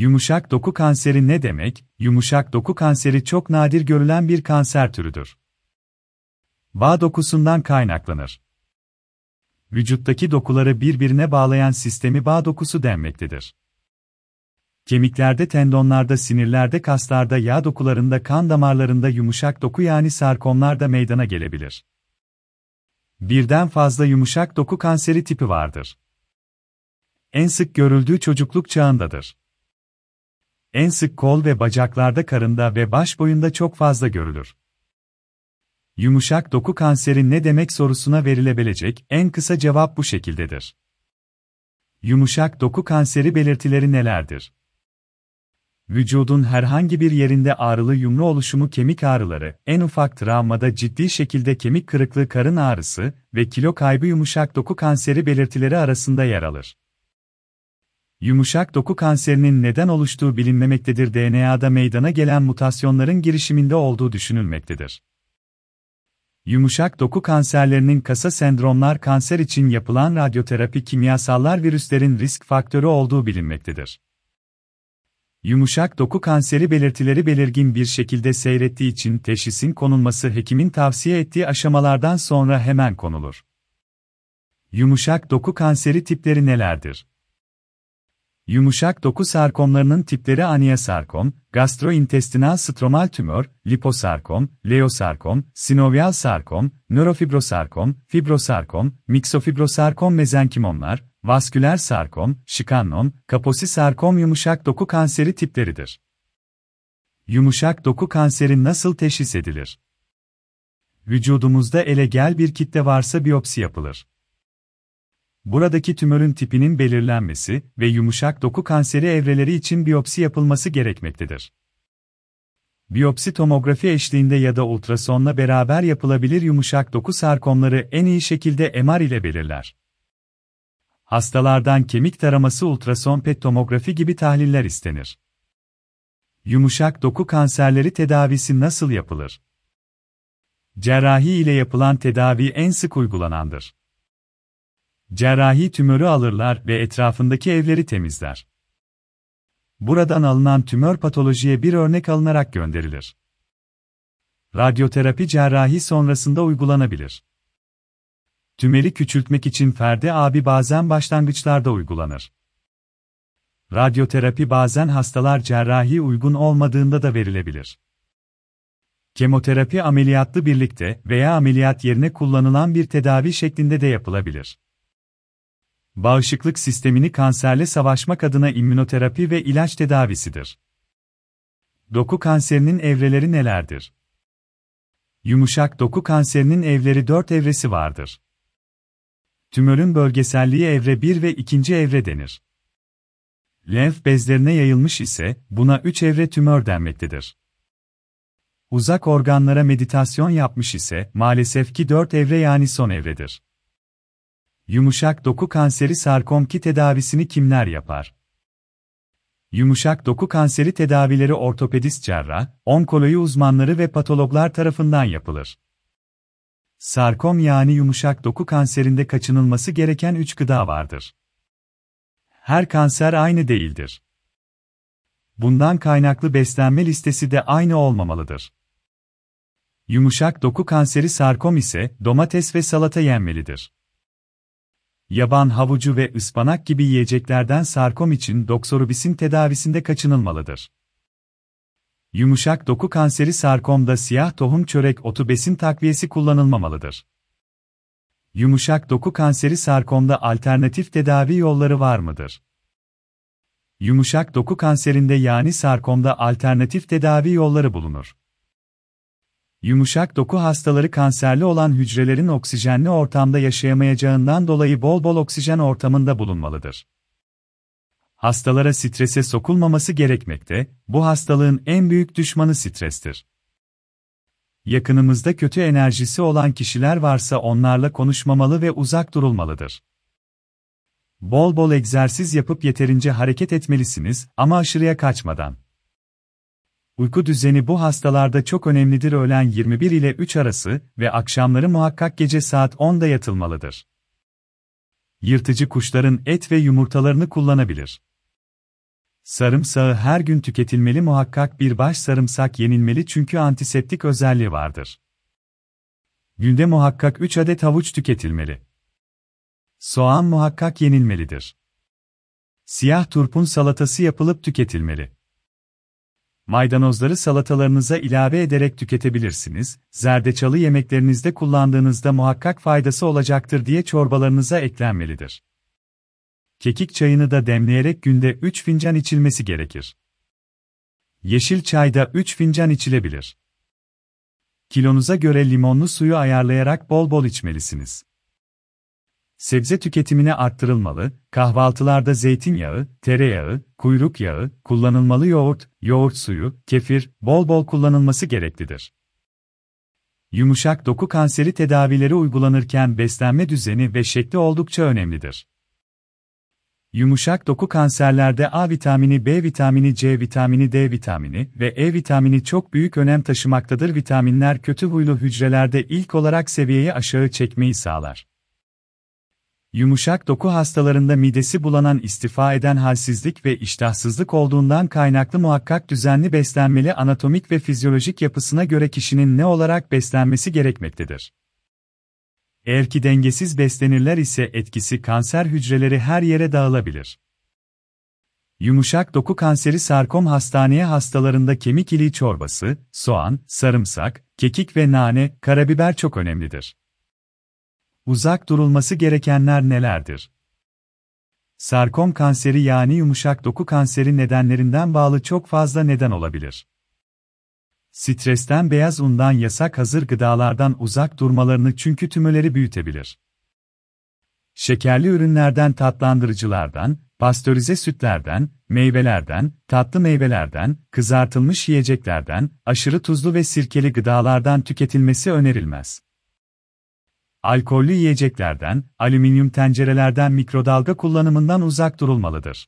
Yumuşak doku kanseri ne demek? Yumuşak doku kanseri çok nadir görülen bir kanser türüdür. Bağ dokusundan kaynaklanır. Vücuttaki dokuları birbirine bağlayan sistemi bağ dokusu denmektedir. Kemiklerde, tendonlarda, sinirlerde, kaslarda, yağ dokularında, kan damarlarında yumuşak doku yani sarkomlar da meydana gelebilir. Birden fazla yumuşak doku kanseri tipi vardır. En sık görüldüğü çocukluk çağındadır. En sık kol ve bacaklarda karında ve baş boyunda çok fazla görülür. Yumuşak doku kanseri ne demek sorusuna verilebilecek en kısa cevap bu şekildedir. Yumuşak doku kanseri belirtileri nelerdir? Vücudun herhangi bir yerinde ağrılı yumru oluşumu kemik ağrıları, en ufak travmada ciddi şekilde kemik kırıklığı karın ağrısı ve kilo kaybı yumuşak doku kanseri belirtileri arasında yer alır. Yumuşak doku kanserinin neden oluştuğu bilinmemektedir DNA'da meydana gelen mutasyonların girişiminde olduğu düşünülmektedir. Yumuşak doku kanserlerinin kasa sendromlar kanser için yapılan radyoterapi kimyasallar virüslerin risk faktörü olduğu bilinmektedir. Yumuşak doku kanseri belirtileri belirgin bir şekilde seyrettiği için teşhisin konulması hekimin tavsiye ettiği aşamalardan sonra hemen konulur. Yumuşak doku kanseri tipleri nelerdir? Yumuşak doku sarkomlarının tipleri aniosarkom, gastrointestinal stromal tümör, liposarkom, leosarkom, sinovial sarkom, nörofibrosarkom, fibrosarkom, miksofibrosarkom mezenkimomlar, vasküler sarkom, şikannon, kaposi sarkom yumuşak doku kanseri tipleridir. Yumuşak doku kanseri nasıl teşhis edilir? Vücudumuzda ele gel bir kitle varsa biyopsi yapılır. Buradaki tümörün tipinin belirlenmesi ve yumuşak doku kanseri evreleri için biyopsi yapılması gerekmektedir. Biyopsi tomografi eşliğinde ya da ultrasonla beraber yapılabilir yumuşak doku sarkomları en iyi şekilde MR ile belirler. Hastalardan kemik taraması ultrason PET tomografi gibi tahliller istenir. Yumuşak doku kanserleri tedavisi nasıl yapılır? Cerrahi ile yapılan tedavi en sık uygulanandır. Cerrahi tümörü alırlar ve etrafındaki evleri temizler. Buradan alınan tümör patolojiye bir örnek alınarak gönderilir. Radyoterapi cerrahi sonrasında uygulanabilir. Tümeri küçültmek için Ferdi abi bazen başlangıçlarda uygulanır. Radyoterapi bazen hastalar cerrahi uygun olmadığında da verilebilir. Kemoterapi ameliyatlı birlikte veya ameliyat yerine kullanılan bir tedavi şeklinde de yapılabilir. Bağışıklık sistemini kanserle savaşmak adına immünoterapi ve ilaç tedavisidir. Doku kanserinin evreleri nelerdir? Yumuşak doku kanserinin evleri 4 evresi vardır. Tümörün bölgeselliği evre 1 ve 2. evre denir. Lenf bezlerine yayılmış ise buna 3 evre tümör denmektedir. Uzak organlara meditasyon yapmış ise maalesef ki 4 evre yani son evredir. Yumuşak doku kanseri sarkomki tedavisini kimler yapar? Yumuşak doku kanseri tedavileri ortopedist cerrah, onkoloji uzmanları ve patologlar tarafından yapılır. Sarkom yani yumuşak doku kanserinde kaçınılması gereken 3 gıda vardır. Her kanser aynı değildir. Bundan kaynaklı beslenme listesi de aynı olmamalıdır. Yumuşak doku kanseri sarkom ise domates ve salata yenmelidir. Yaban havucu ve ıspanak gibi yiyeceklerden sarkom için doksorubisin tedavisinde kaçınılmalıdır. Yumuşak doku kanseri sarkomda siyah tohum çörek otu besin takviyesi kullanılmamalıdır. Yumuşak doku kanseri sarkomda alternatif tedavi yolları var mıdır? Yumuşak doku kanserinde yani sarkomda alternatif tedavi yolları bulunur. Yumuşak doku hastaları kanserli olan hücrelerin oksijenli ortamda yaşayamayacağından dolayı bol bol oksijen ortamında bulunmalıdır. Hastalara strese sokulmaması gerekmekte, bu hastalığın en büyük düşmanı strestir. Yakınımızda kötü enerjisi olan kişiler varsa onlarla konuşmamalı ve uzak durulmalıdır. Bol bol egzersiz yapıp yeterince hareket etmelisiniz ama aşırıya kaçmadan. Uyku düzeni bu hastalarda çok önemlidir öğlen 21 ile 3 arası ve akşamları muhakkak gece saat 10'da yatılmalıdır. Yırtıcı kuşların et ve yumurtalarını kullanabilir. Sarımsağı her gün tüketilmeli muhakkak bir baş sarımsak yenilmeli çünkü antiseptik özelliği vardır. Günde muhakkak 3 adet havuç tüketilmeli. Soğan muhakkak yenilmelidir. Siyah turpun salatası yapılıp tüketilmeli. Maydanozları salatalarınıza ilave ederek tüketebilirsiniz, zerdeçalı yemeklerinizde kullandığınızda muhakkak faydası olacaktır diye çorbalarınıza eklenmelidir. Kekik çayını da demleyerek günde 3 fincan içilmesi gerekir. Yeşil çay da 3 fincan içilebilir. Kilonuza göre limonlu suyu ayarlayarak bol bol içmelisiniz. Sebze tüketimine arttırılmalı, kahvaltılarda zeytinyağı, tereyağı, kuyruk yağı, kullanılmalı yoğurt, yoğurt suyu, kefir, bol bol kullanılması gereklidir. Yumuşak doku kanseri tedavileri uygulanırken beslenme düzeni ve şekli oldukça önemlidir. Yumuşak doku kanserlerde A vitamini, B vitamini, C vitamini, D vitamini ve E vitamini çok büyük önem taşımaktadır. Vitaminler kötü huylu hücrelerde ilk olarak seviyeyi aşağı çekmeyi sağlar. Yumuşak doku hastalarında midesi bulanan istifa eden halsizlik ve iştahsızlık olduğundan kaynaklı muhakkak düzenli beslenmeli anatomik ve fizyolojik yapısına göre kişinin ne olarak beslenmesi gerekmektedir. Eğer ki dengesiz beslenirler ise etkisi kanser hücreleri her yere dağılabilir. Yumuşak doku kanseri sarkom hastaneye hastalarında kemik iliği çorbası, soğan, sarımsak, kekik ve nane, karabiber çok önemlidir. Uzak durulması gerekenler nelerdir? Sarkom kanseri yani yumuşak doku kanseri nedenlerinden bağlı çok fazla neden olabilir. Stresten beyaz undan yasak hazır gıdalardan uzak durmalarını çünkü tümörleri büyütebilir. Şekerli ürünlerden tatlandırıcılardan, pastörize sütlerden, meyvelerden, tatlı meyvelerden, kızartılmış yiyeceklerden, aşırı tuzlu ve sirkeli gıdalardan tüketilmesi önerilmez. Alkollü yiyeceklerden, alüminyum tencerelerden mikrodalga kullanımından uzak durulmalıdır.